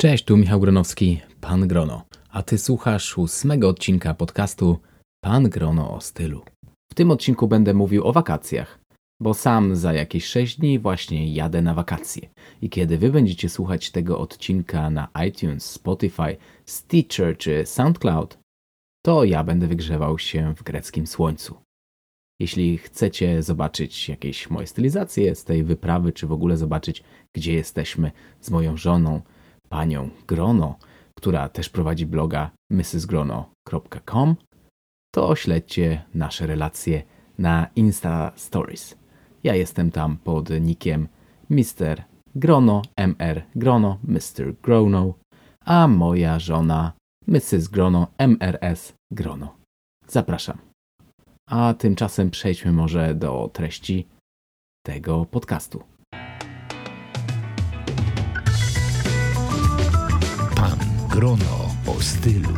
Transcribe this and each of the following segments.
Cześć, tu Michał Gronowski, Pan Grono, a Ty słuchasz ósmego odcinka podcastu Pan Grono o stylu. W tym odcinku będę mówił o wakacjach, bo sam za jakieś 6 dni właśnie jadę na wakacje. I kiedy Wy będziecie słuchać tego odcinka na iTunes, Spotify, Stitcher czy SoundCloud, to ja będę wygrzewał się w greckim słońcu. Jeśli chcecie zobaczyć jakieś moje stylizacje z tej wyprawy, czy w ogóle zobaczyć, gdzie jesteśmy z moją żoną, panią Grono, która też prowadzi bloga mrsgrono.com, to śledźcie nasze relacje na Insta Stories. Ja jestem tam pod nickiem Mr. Grono, MR Grono, Mr. Grono, a moja żona Mrs. Grono, MRS Grono. Zapraszam. A tymczasem przejdźmy może do treści tego podcastu. Grono o stylu.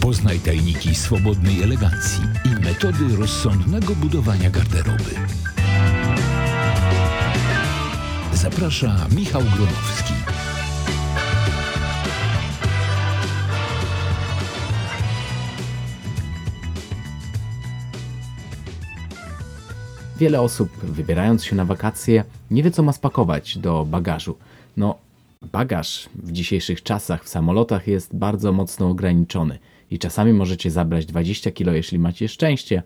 Poznaj tajniki swobodnej elegancji i metody rozsądnego budowania garderoby. Zaprasza Michał Gronowski. Wiele osób, wybierając się na wakacje, nie wie, co ma spakować do bagażu. No, bagaż w dzisiejszych czasach w samolotach jest bardzo mocno ograniczony i czasami możecie zabrać 20 kg, jeśli macie szczęście,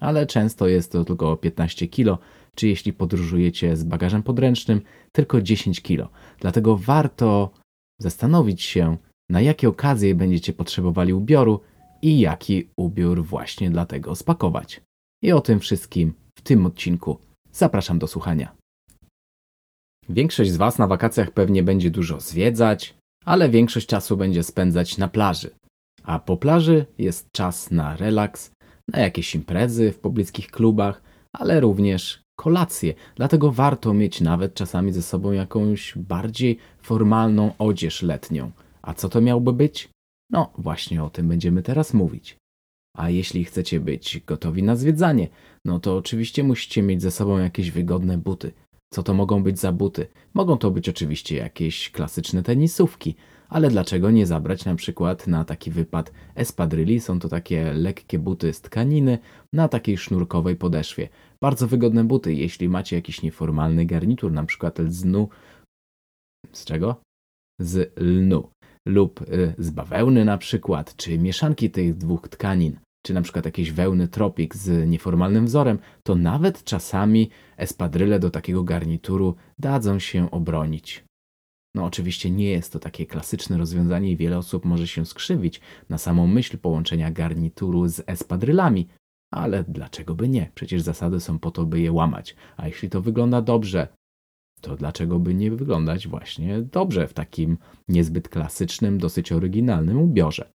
ale często jest to tylko 15 kg, czy jeśli podróżujecie z bagażem podręcznym, tylko 10 kg. Dlatego warto zastanowić się, na jakie okazje będziecie potrzebowali ubioru i jaki ubiór właśnie dlatego spakować. I o tym wszystkim w tym odcinku. Zapraszam do słuchania. Większość z Was na wakacjach pewnie będzie dużo zwiedzać, ale większość czasu będzie spędzać na plaży. A po plaży jest czas na relaks, na jakieś imprezy w pobliskich klubach, ale również kolacje. Dlatego warto mieć nawet czasami ze sobą jakąś bardziej formalną odzież letnią. A co to miałby być? No, właśnie o tym będziemy teraz mówić. A jeśli chcecie być gotowi na zwiedzanie, no to oczywiście musicie mieć ze sobą jakieś wygodne buty. Co to mogą być za buty? Mogą to być oczywiście jakieś klasyczne tenisówki, ale dlaczego nie zabrać na przykład na taki wypad espadrilli? Są to takie lekkie buty z tkaniny na takiej sznurkowej podeszwie. Bardzo wygodne buty, jeśli macie jakiś nieformalny garnitur, na przykład lnu. Z czego? Z lnu lub y, z bawełny na przykład, czy mieszanki tych dwóch tkanin czy na przykład jakieś wełny tropik z nieformalnym wzorem, to nawet czasami espadryle do takiego garnituru dadzą się obronić. No oczywiście nie jest to takie klasyczne rozwiązanie i wiele osób może się skrzywić na samą myśl połączenia garnituru z espadrylami, ale dlaczego by nie? Przecież zasady są po to, by je łamać. A jeśli to wygląda dobrze, to dlaczego by nie wyglądać właśnie dobrze w takim niezbyt klasycznym, dosyć oryginalnym ubiorze?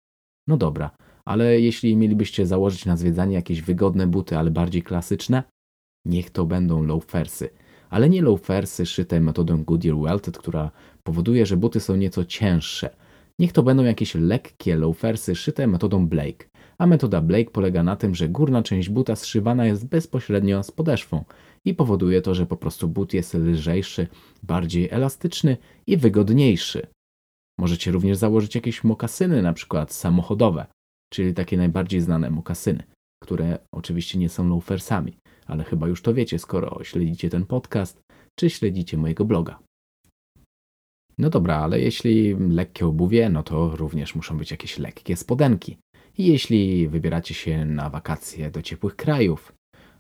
No dobra, ale jeśli mielibyście założyć na zwiedzanie jakieś wygodne buty, ale bardziej klasyczne, niech to będą loafersy. Ale nie loafersy szyte metodą Goodyear Welted, która powoduje, że buty są nieco cięższe. Niech to będą jakieś lekkie loafersy szyte metodą Blake. A metoda Blake polega na tym, że górna część buta zszywana jest bezpośrednio z podeszwą i powoduje to, że po prostu but jest lżejszy, bardziej elastyczny i wygodniejszy. Możecie również założyć jakieś mokasyny, na przykład samochodowe czyli takie najbardziej znane mokasyny, które oczywiście nie są loafersami, ale chyba już to wiecie, skoro śledzicie ten podcast, czy śledzicie mojego bloga. No dobra, ale jeśli lekkie obuwie, no to również muszą być jakieś lekkie spodenki. I jeśli wybieracie się na wakacje do ciepłych krajów,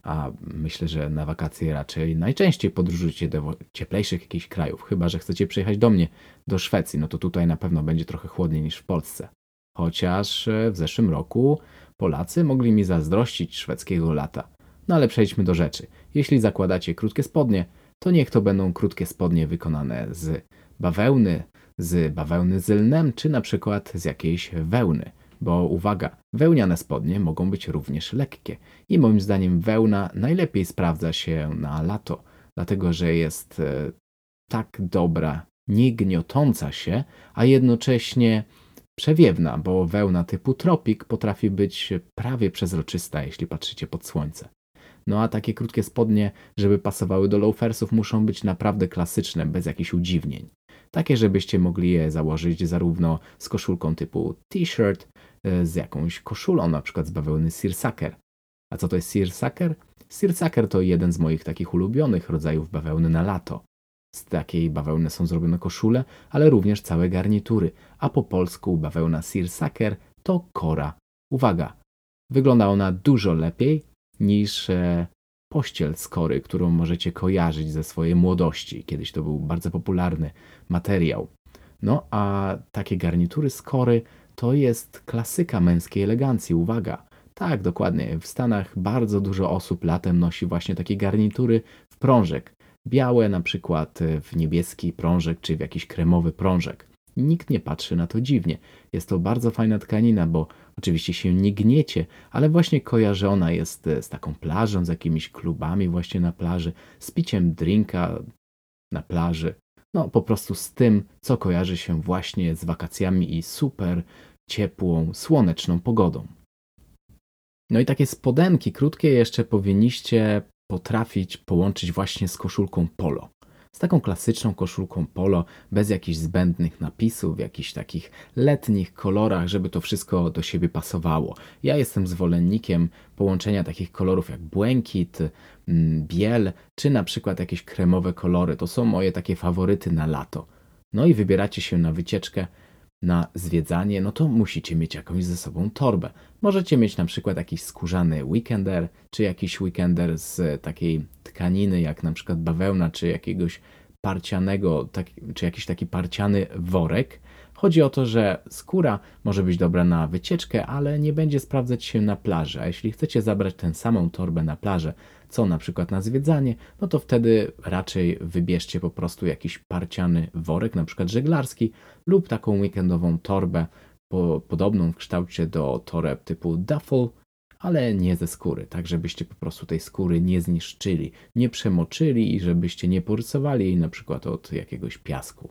a myślę, że na wakacje raczej najczęściej podróżujecie do cieplejszych jakichś krajów, chyba że chcecie przyjechać do mnie, do Szwecji, no to tutaj na pewno będzie trochę chłodniej niż w Polsce. Chociaż e, w zeszłym roku Polacy mogli mi zazdrościć szwedzkiego lata. No ale przejdźmy do rzeczy. Jeśli zakładacie krótkie spodnie, to niech to będą krótkie spodnie wykonane z bawełny, z bawełny z lnem, czy na przykład z jakiejś wełny. Bo uwaga, wełniane spodnie mogą być również lekkie. I moim zdaniem wełna najlepiej sprawdza się na lato, dlatego że jest e, tak dobra, nie gniotąca się, a jednocześnie przewiewna, bo wełna typu tropik potrafi być prawie przezroczysta, jeśli patrzycie pod słońce. No a takie krótkie spodnie, żeby pasowały do loafersów, muszą być naprawdę klasyczne, bez jakichś udziwnień. Takie, żebyście mogli je założyć zarówno z koszulką typu t-shirt, e, z jakąś koszulą, na przykład z bawełny seersucker. A co to jest seersucker? Seersucker to jeden z moich takich ulubionych rodzajów bawełny na lato. Z takiej bawełny są zrobione koszule, ale również całe garnitury, a po polsku bawełna seersucker to kora. Uwaga, wygląda ona dużo lepiej niż e, pościel z kory, którą możecie kojarzyć ze swojej młodości. Kiedyś to był bardzo popularny materiał. No a takie garnitury z kory to jest klasyka męskiej elegancji. Uwaga! Tak, dokładnie. W Stanach bardzo dużo osób latem nosi właśnie takie garnitury w prążek. Białe na przykład w niebieski prążek czy w jakiś kremowy prążek. Nikt nie patrzy na to dziwnie. Jest to bardzo fajna tkanina, bo oczywiście się nie gniecie, ale właśnie kojarzona jest z taką plażą, z jakimiś klubami właśnie na plaży, z piciem drinka na plaży. No po prostu z tym, co kojarzy się właśnie z wakacjami i super ciepłą, słoneczną pogodą. No i takie spodenki krótkie jeszcze powinniście potrafić połączyć właśnie z koszulką polo. Z taką klasyczną koszulką polo, bez jakichś zbędnych napisów, jakichś takich letnich kolorach, żeby to wszystko do siebie pasowało. Ja jestem zwolennikiem połączenia takich kolorów jak błękit, mm, biel, czy na przykład jakieś kremowe kolory. To są moje takie faworyty na lato. No i wybieracie się na wycieczkę na zwiedzanie, no to musicie mieć jakąś ze sobą torbę. Możecie mieć na przykład jakiś skórzany weekender, czy jakiś weekender z takiej tkaniny, jak na przykład bawełna, czy jakiegoś parcianego, tak, czy jakiś taki parciany worek. Chodzi o to, że skóra może być dobra na wycieczkę, ale nie będzie sprawdzać się na plaży. A jeśli chcecie zabrać tę samą torbę na plażę, co na przykład na zwiedzanie, no to wtedy raczej wybierzcie po prostu jakiś parciany worek, na przykład żeglarski, lub taką weekendową torbę, po, podobną w kształcie do toreb typu duffel, ale nie ze skóry, tak żebyście po prostu tej skóry nie zniszczyli, nie przemoczyli i żebyście nie porysowali jej na przykład od jakiegoś piasku.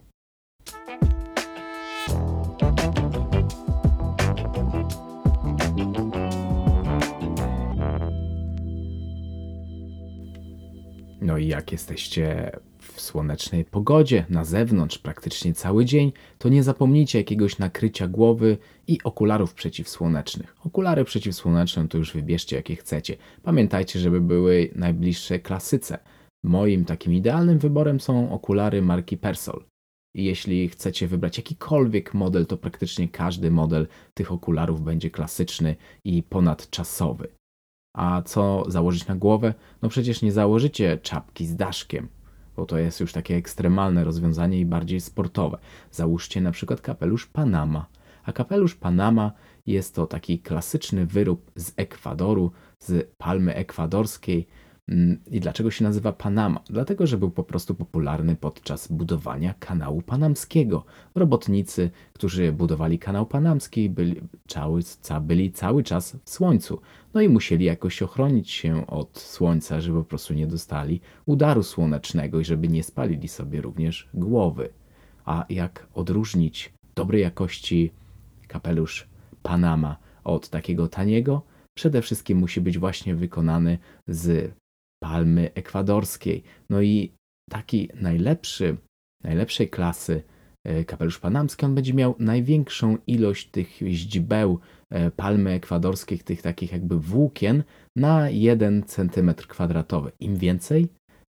No i jak jesteście w słonecznej pogodzie, na zewnątrz praktycznie cały dzień, to nie zapomnijcie jakiegoś nakrycia głowy i okularów przeciwsłonecznych. Okulary przeciwsłoneczne to już wybierzcie jakie chcecie. Pamiętajcie, żeby były najbliższe klasyce. Moim takim idealnym wyborem są okulary marki Persol. I jeśli chcecie wybrać jakikolwiek model, to praktycznie każdy model tych okularów będzie klasyczny i ponadczasowy. A co założyć na głowę? No przecież nie założycie czapki z daszkiem, bo to jest już takie ekstremalne rozwiązanie i bardziej sportowe. Załóżcie na przykład kapelusz Panama. A kapelusz Panama jest to taki klasyczny wyrób z Ekwadoru, z palmy ekwadorskiej, I dlaczego się nazywa Panama? Dlatego, że był po prostu popularny podczas budowania kanału panamskiego. Robotnicy, którzy budowali kanał panamski, byli cały, byli cały czas w słońcu. No i musieli jakoś ochronić się od słońca, żeby po prostu nie dostali udaru słonecznego i żeby nie spalili sobie również głowy. A jak odróżnić dobrej jakości kapelusz Panama od takiego taniego? Przede wszystkim musi być właśnie wykonany z palmy ekwadorskiej. No i taki najlepszy, najlepszej klasy e, kapelusz panamski, on będzie miał największą ilość tych źdźbeł e, palmy ekwadorskiej, tych takich jakby włókien na 1 cm kwadratowy. Im więcej,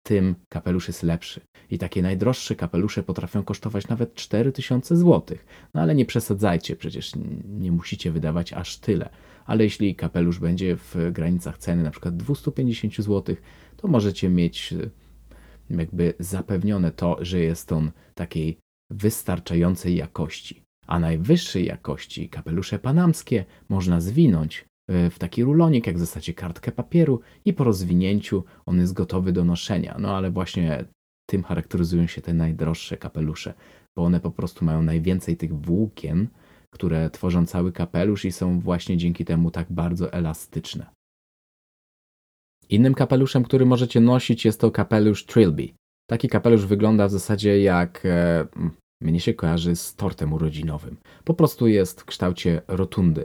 tym kapelusz jest lepszy. I takie najdroższe kapelusze potrafią kosztować nawet 4000 zł. No ale nie przesadzajcie, przecież nie musicie wydawać aż tyle. Ale jeśli kapelusz będzie w granicach ceny przykład 250 zł, to możecie mieć e, jakby zapewnione to, że jest on takiej wystarczającej jakości. A najwyższej jakości kapelusze panamskie można zwinąć E, w taki rulonik, jak zasadzie kartkę papieru i po rozwinięciu on jest gotowy do noszenia. No ale właśnie tym charakteryzują się te najdroższe kapelusze, bo one po prostu mają najwięcej tych włókien, które tworzą cały kapelusz i są właśnie dzięki temu tak bardzo elastyczne. Innym kapeluszem, który możecie nosić jest to kapelusz Trilby. Taki kapelusz wygląda w zasadzie jak e, mnie się kojarzy z tortem urodzinowym. Po prostu jest w kształcie rotundy.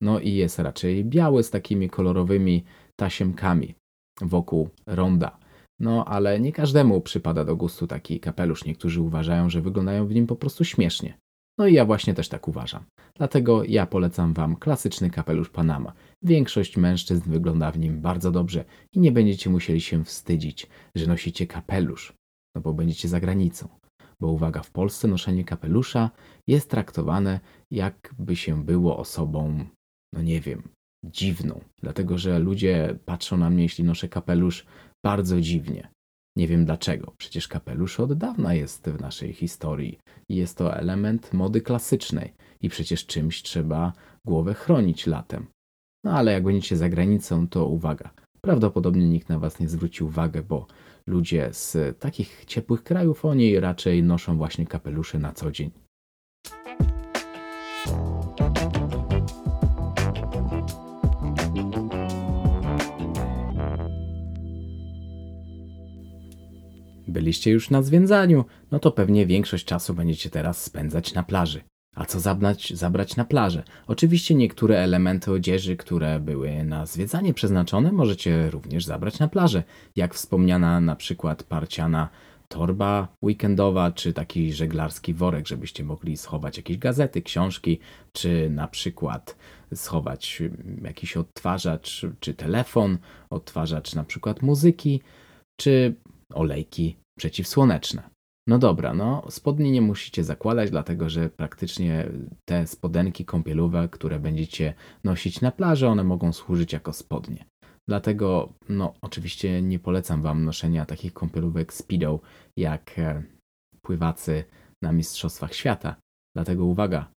No i jest raczej biały z takimi kolorowymi tasiemkami. wokół ronda. No, ale nie każdemu przypada do gustu taki kapelusz. Niektórzy uważają, że wyglądają w nim po prostu śmiesznie. No i ja właśnie też tak uważam. Dlatego ja polecam Wam klasyczny kapelusz Panama. Większość mężczyzn wygląda w nim bardzo dobrze i nie będziecie musieli się wstydzić, że nosicie kapelusz, no bo będziecie za granicą. Bo uwaga, w Polsce noszenie kapelusza jest traktowane jakby się było osobą, no nie wiem, dziwną. Dlatego, że ludzie patrzą na mnie, jeśli noszę kapelusz, bardzo dziwnie. Nie wiem dlaczego. Przecież kapelusz od dawna jest w naszej historii i jest to element mody klasycznej i przecież czymś trzeba głowę chronić latem. No ale jak będziecie za granicą, to uwaga. Prawdopodobnie nikt na was nie zwróci uwagę, bo ludzie z takich ciepłych krajów oni raczej noszą właśnie kapelusze na co dzień. Byliście już na zwiedzaniu, no to pewnie większość czasu będziecie teraz spędzać na plaży. A co zabrać, zabrać na plażę? Oczywiście niektóre elementy odzieży, które były na zwiedzanie przeznaczone, możecie również zabrać na plażę. Jak wspomniana na przykład parciana torba weekendowa, czy taki żeglarski worek, żebyście mogli schować jakieś gazety, książki, czy na przykład schować jakiś odtwarzacz, czy telefon, odtwarzacz na przykład muzyki, czy olejki przeciwsłoneczne. No dobra, no spodni nie musicie zakładać, dlatego że praktycznie te spodenki kąpielowe, które będziecie nosić na plaży, one mogą służyć jako spodnie. Dlatego, no oczywiście nie polecam wam noszenia takich kąpielówek speedo jak e, pływacy na Mistrzostwach Świata. Dlatego uwaga,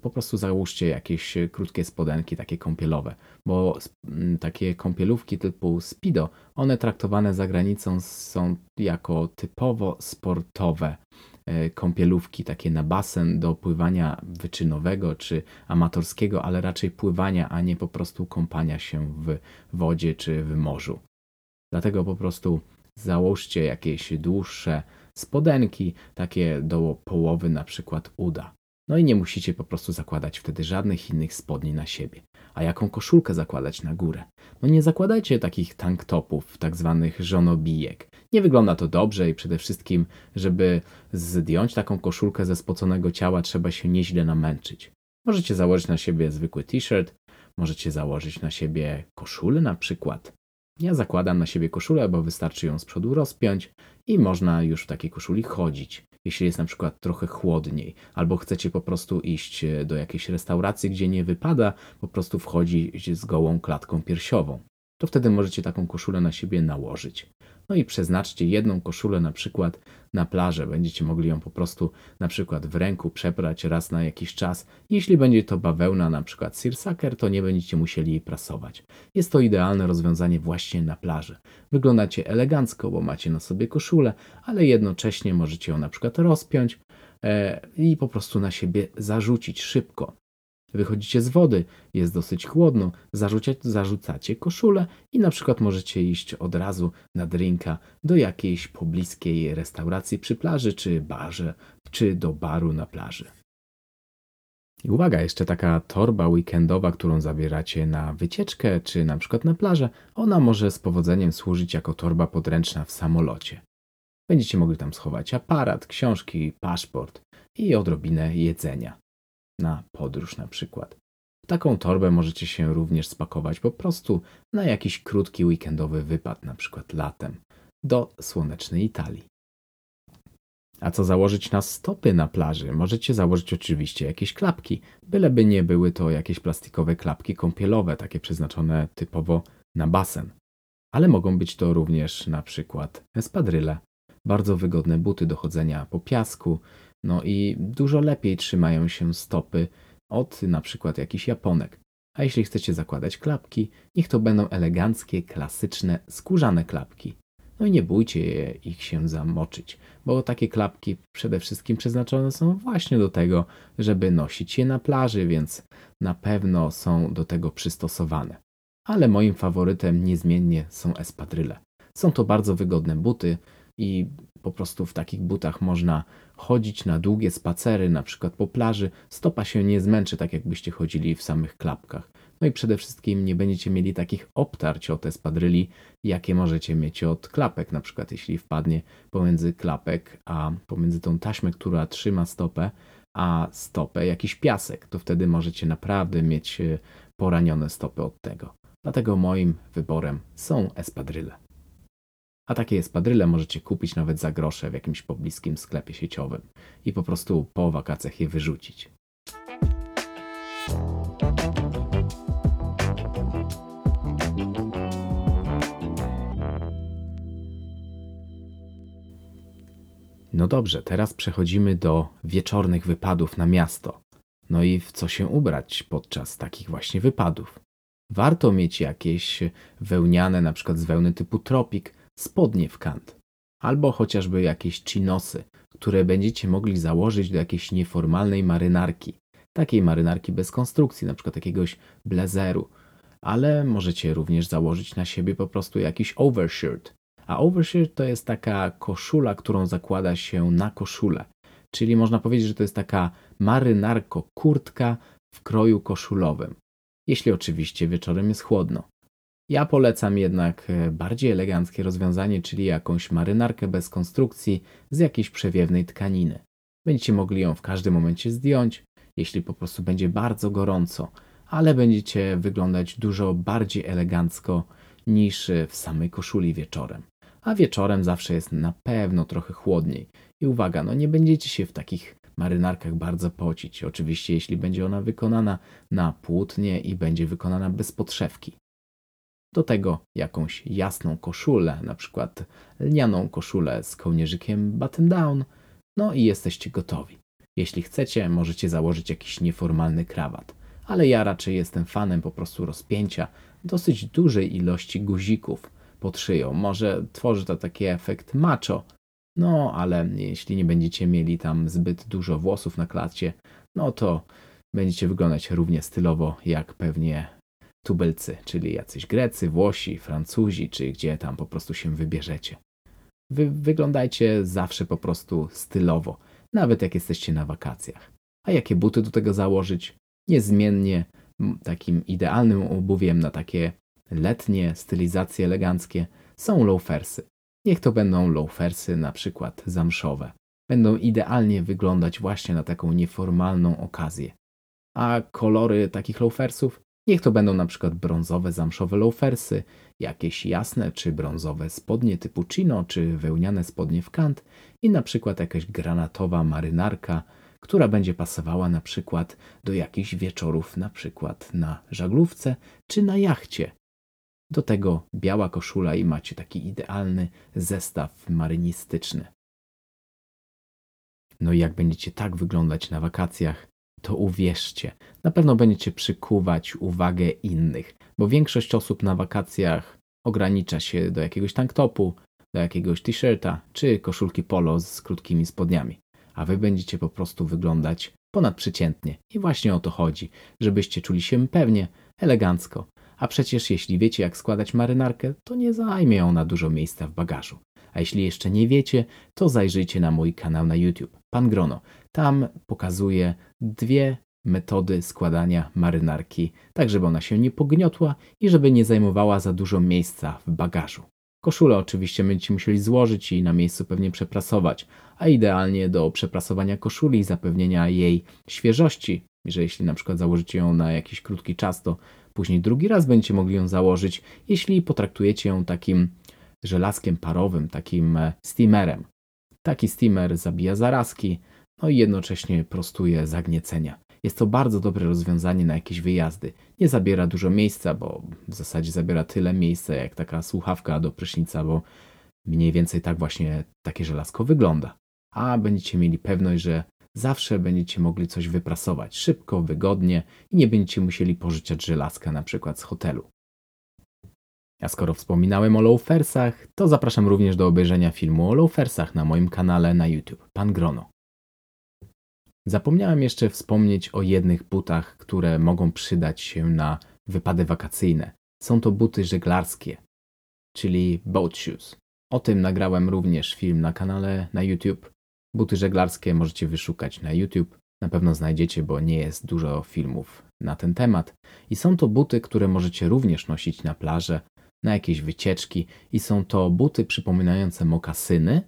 po prostu załóżcie jakieś krótkie spodenki, takie kąpielowe, bo mm, takie kąpielówki typu Speedo, one traktowane za granicą są jako typowo sportowe y, kąpielówki, takie na basen do pływania wyczynowego czy amatorskiego, ale raczej pływania, a nie po prostu kąpania się w wodzie czy w morzu. Dlatego po prostu załóżcie jakieś dłuższe spodenki, takie do połowy na przykład uda. No i nie musicie po prostu zakładać wtedy żadnych innych spodni na siebie. A jaką koszulkę zakładać na górę? No nie zakładajcie takich tanktopów, tak zwanych żonobijek. Nie wygląda to dobrze i przede wszystkim, żeby zdjąć taką koszulkę ze spoconego ciała, trzeba się nieźle namęczyć. Możecie założyć na siebie zwykły t-shirt, możecie założyć na siebie koszulę na przykład. Ja zakładam na siebie koszulę, bo wystarczy ją z przodu rozpiąć i można już w takiej koszuli chodzić jeśli jest na przykład trochę chłodniej, albo chcecie po prostu iść e, do jakiejś restauracji, gdzie nie wypada po prostu wchodzić z gołą klatką piersiową, to wtedy możecie taką koszulę na siebie nałożyć. No i przeznaczcie jedną koszulę na przykład na plażę. Będziecie mogli ją po prostu na przykład w ręku przebrać raz na jakiś czas. Jeśli będzie to bawełna, na przykład seersucker, to nie będziecie musieli jej prasować. Jest to idealne rozwiązanie właśnie na plaży. Wyglądacie elegancko, bo macie na sobie koszulę, ale jednocześnie możecie ją na przykład rozpiąć e, i po prostu na siebie zarzucić szybko. Wychodzicie z wody, jest dosyć chłodno, zarzucacie, koszulę i na przykład możecie iść od razu na drinka do jakiejś pobliskiej restauracji przy plaży, czy barze, czy do baru na plaży. I uwaga, jeszcze taka torba weekendowa, którą zabieracie na wycieczkę, czy na przykład na plażę, ona może z powodzeniem służyć jako torba podręczna w samolocie. Będziecie mogli tam schować aparat, książki, paszport i odrobinę jedzenia na podróż na przykład. Taką torbę możecie się również spakować po prostu na jakiś krótki weekendowy wypad, na przykład latem, do słonecznej Italii. A co założyć na stopy na plaży? Możecie założyć oczywiście jakieś klapki, byleby nie były to jakieś plastikowe klapki kąpielowe, takie przeznaczone typowo na basen. Ale mogą być to również na przykład espadryle, bardzo wygodne buty do chodzenia po piasku, no i dużo lepiej trzymają się stopy od na przykład jakichś japonek. A jeśli chcecie zakładać klapki, niech to będą eleganckie, klasyczne, skórzane klapki. No i nie bójcie ich się zamoczyć, bo takie klapki przede wszystkim przeznaczone są właśnie do tego, żeby nosić je na plaży, więc na pewno są do tego przystosowane. Ale moim faworytem niezmiennie są espadryle. Są to bardzo wygodne buty i po prostu w takich butach można chodzić na długie spacery, na przykład po plaży. Stopa się nie zmęczy tak jakbyście chodzili w samych klapkach. No i przede wszystkim nie będziecie mieli takich obtarć od espadryli, jakie możecie mieć od klapek. Na przykład jeśli wpadnie pomiędzy klapek, a pomiędzy tą taśmę, która trzyma stopę, a stopę jakiś piasek, to wtedy możecie naprawdę mieć e, poranione stopy od tego. Dlatego moim wyborem są espadryle. A takie espadryle możecie kupić nawet za grosze w jakimś pobliskim sklepie sieciowym i po prostu po wakacjach je wyrzucić. No dobrze, teraz przechodzimy do wieczornych wypadów na miasto. No i w co się ubrać podczas takich właśnie wypadów? Warto mieć jakieś wełniane, na przykład z wełny typu tropik, spodnie w kant. Albo chociażby jakieś chinosy, które będziecie mogli założyć do jakiejś nieformalnej marynarki. Takiej marynarki bez konstrukcji, na przykład jakiegoś blazeru. Ale możecie również założyć na siebie po prostu jakiś overshirt, a overshirt to jest taka koszula, którą zakłada się na koszulę. Czyli można powiedzieć, że to jest taka marynarko kurtka w kroju koszulowym. Jeśli oczywiście wieczorem jest chłodno. Ja polecam jednak e, bardziej eleganckie rozwiązanie, czyli jakąś marynarkę bez konstrukcji z jakiejś przewiewnej tkaniny. Będziecie mogli ją w każdym momencie zdjąć, jeśli po prostu będzie bardzo gorąco, ale będziecie wyglądać dużo bardziej elegancko niż w samej koszuli wieczorem a wieczorem zawsze jest na pewno trochę chłodniej. I uwaga, no nie będziecie się w takich marynarkach bardzo pocić. Oczywiście, jeśli będzie ona wykonana na płótnie i będzie wykonana bez podszewki. Do tego jakąś jasną koszulę, na przykład lnianą koszulę z kołnierzykiem button down, no i jesteście gotowi. Jeśli chcecie, możecie założyć jakiś nieformalny krawat, ale ja raczej jestem fanem po prostu rozpięcia dosyć dużej ilości guzików, pod szyją. Może tworzy to taki efekt macho, no ale jeśli nie będziecie mieli tam zbyt dużo włosów na klacie, no to będziecie wyglądać równie stylowo jak pewnie tubelcy, czyli jacyś Grecy, Włosi, Francuzi, czy gdzie tam po prostu się wybierzecie. Wy wyglądajcie zawsze po prostu stylowo, nawet jak jesteście na wakacjach. A jakie buty do tego założyć? Niezmiennie takim idealnym obuwiem na takie letnie stylizacje eleganckie są loafersy. Niech to będą loafersy na przykład zamszowe. Będą idealnie wyglądać właśnie na taką nieformalną okazję. A kolory takich loafersów? Niech to będą na przykład brązowe zamszowe loafersy, jakieś jasne czy brązowe spodnie typu chino, czy wełniane spodnie w kant i na przykład jakaś granatowa marynarka, która będzie pasowała na przykład do jakichś wieczorów, na przykład na żaglówce czy na jachcie. Do tego biała koszula i macie taki idealny zestaw marynistyczny. No i jak będziecie tak wyglądać na wakacjach, to uwierzcie, na pewno będziecie przykuwać uwagę innych, bo większość osób na wakacjach ogranicza się do jakiegoś tanktopu, do jakiegoś t-shirta czy koszulki polo z krótkimi spodniami, a wy będziecie po prostu wyglądać ponadprzeciętnie. I właśnie o to chodzi, żebyście czuli się pewnie, elegancko, a przecież jeśli wiecie, jak składać marynarkę, to nie zajmie ona dużo miejsca w bagażu. A jeśli jeszcze nie wiecie, to zajrzyjcie na mój kanał na YouTube, Pan Grono. Tam pokazuję dwie metody składania marynarki, tak żeby ona się nie pogniotła i żeby nie zajmowała za dużo miejsca w bagażu. Koszulę oczywiście będziecie musieli złożyć i na miejscu pewnie przeprasować, a idealnie do przeprasowania koszuli i zapewnienia jej świeżości, że jeśli na przykład założycie ją na jakiś krótki czas, to Później drugi raz będziecie mogli ją założyć, jeśli potraktujecie ją takim żelazkiem parowym, takim e, steamerem. Taki steamer zabija zarazki, no i jednocześnie prostuje zagniecenia. Jest to bardzo dobre rozwiązanie na jakieś wyjazdy. Nie zabiera dużo miejsca, bo w zasadzie zabiera tyle miejsca jak taka słuchawka do prysznica, bo mniej więcej tak właśnie takie żelazko wygląda. A będziecie mieli pewność, że zawsze będziecie mogli coś wyprasować szybko, wygodnie i nie będziecie musieli pożyczać żelazka na przykład z hotelu. A skoro wspominałem o loafersach, to zapraszam również do obejrzenia filmu o loafersach na moim kanale na YouTube, Pan Grono. Zapomniałem jeszcze wspomnieć o jednych butach, które mogą przydać się na wypady wakacyjne. Są to buty żeglarskie, czyli boat shoes. O tym nagrałem również film na kanale na YouTube Buty żeglarskie możecie wyszukać na YouTube. Na pewno znajdziecie, bo nie jest dużo filmów na ten temat. I są to buty, które możecie również nosić na plażę, na jakieś wycieczki. I są to buty przypominające mokasyny,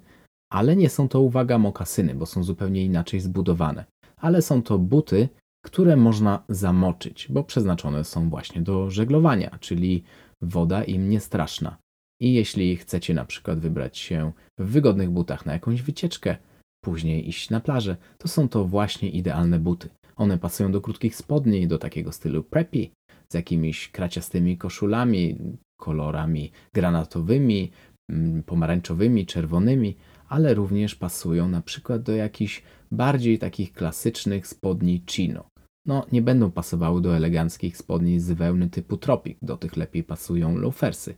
ale nie są to, uwaga, mokasyny, bo są zupełnie inaczej zbudowane. Ale są to buty, które można zamoczyć, bo przeznaczone są właśnie do żeglowania, czyli woda im nie straszna. I jeśli chcecie na przykład wybrać się w wygodnych butach na jakąś wycieczkę, później iść na plażę, to są to właśnie idealne buty. One pasują do krótkich spodni, do takiego stylu preppy, z jakimiś kraciastymi koszulami, kolorami granatowymi, mm, pomarańczowymi, czerwonymi, ale również pasują na przykład do jakichś bardziej takich klasycznych spodni chino. No, nie będą pasowały do eleganckich spodni z wełny typu tropik, do tych lepiej pasują loafersy.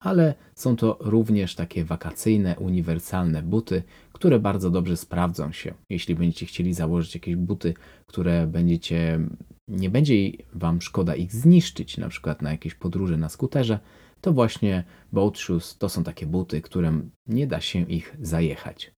Ale są to również takie wakacyjne, uniwersalne buty, które bardzo dobrze sprawdzą się. Jeśli będziecie chcieli założyć jakieś buty, które będziecie, nie będzie wam szkoda ich zniszczyć, na przykład na jakieś podróże na skuterze, to właśnie boat shoes to są takie buty, którym nie da się ich zajechać.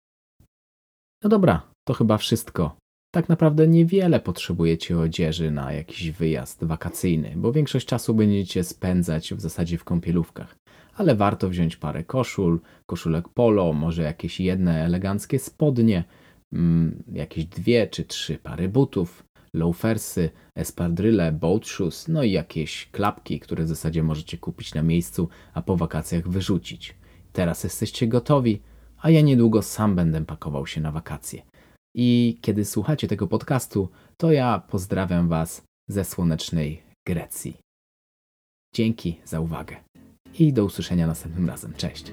No dobra, to chyba wszystko. Tak naprawdę niewiele potrzebujecie odzieży na jakiś wyjazd wakacyjny, bo większość czasu będziecie spędzać w zasadzie w kąpielówkach. Ale warto wziąć parę koszul, koszulek polo, może jakieś jedne eleganckie spodnie, mm, jakieś dwie czy trzy pary butów, loafersy, espadryle, boat shoes, no i jakieś klapki, które w zasadzie możecie kupić na miejscu, a po wakacjach wyrzucić. Teraz jesteście gotowi, a ja niedługo sam będę pakował się na wakacje. I kiedy słuchacie tego podcastu, to ja pozdrawiam Was ze słonecznej Grecji. Dzięki za uwagę i do usłyszenia następnym razem. Cześć.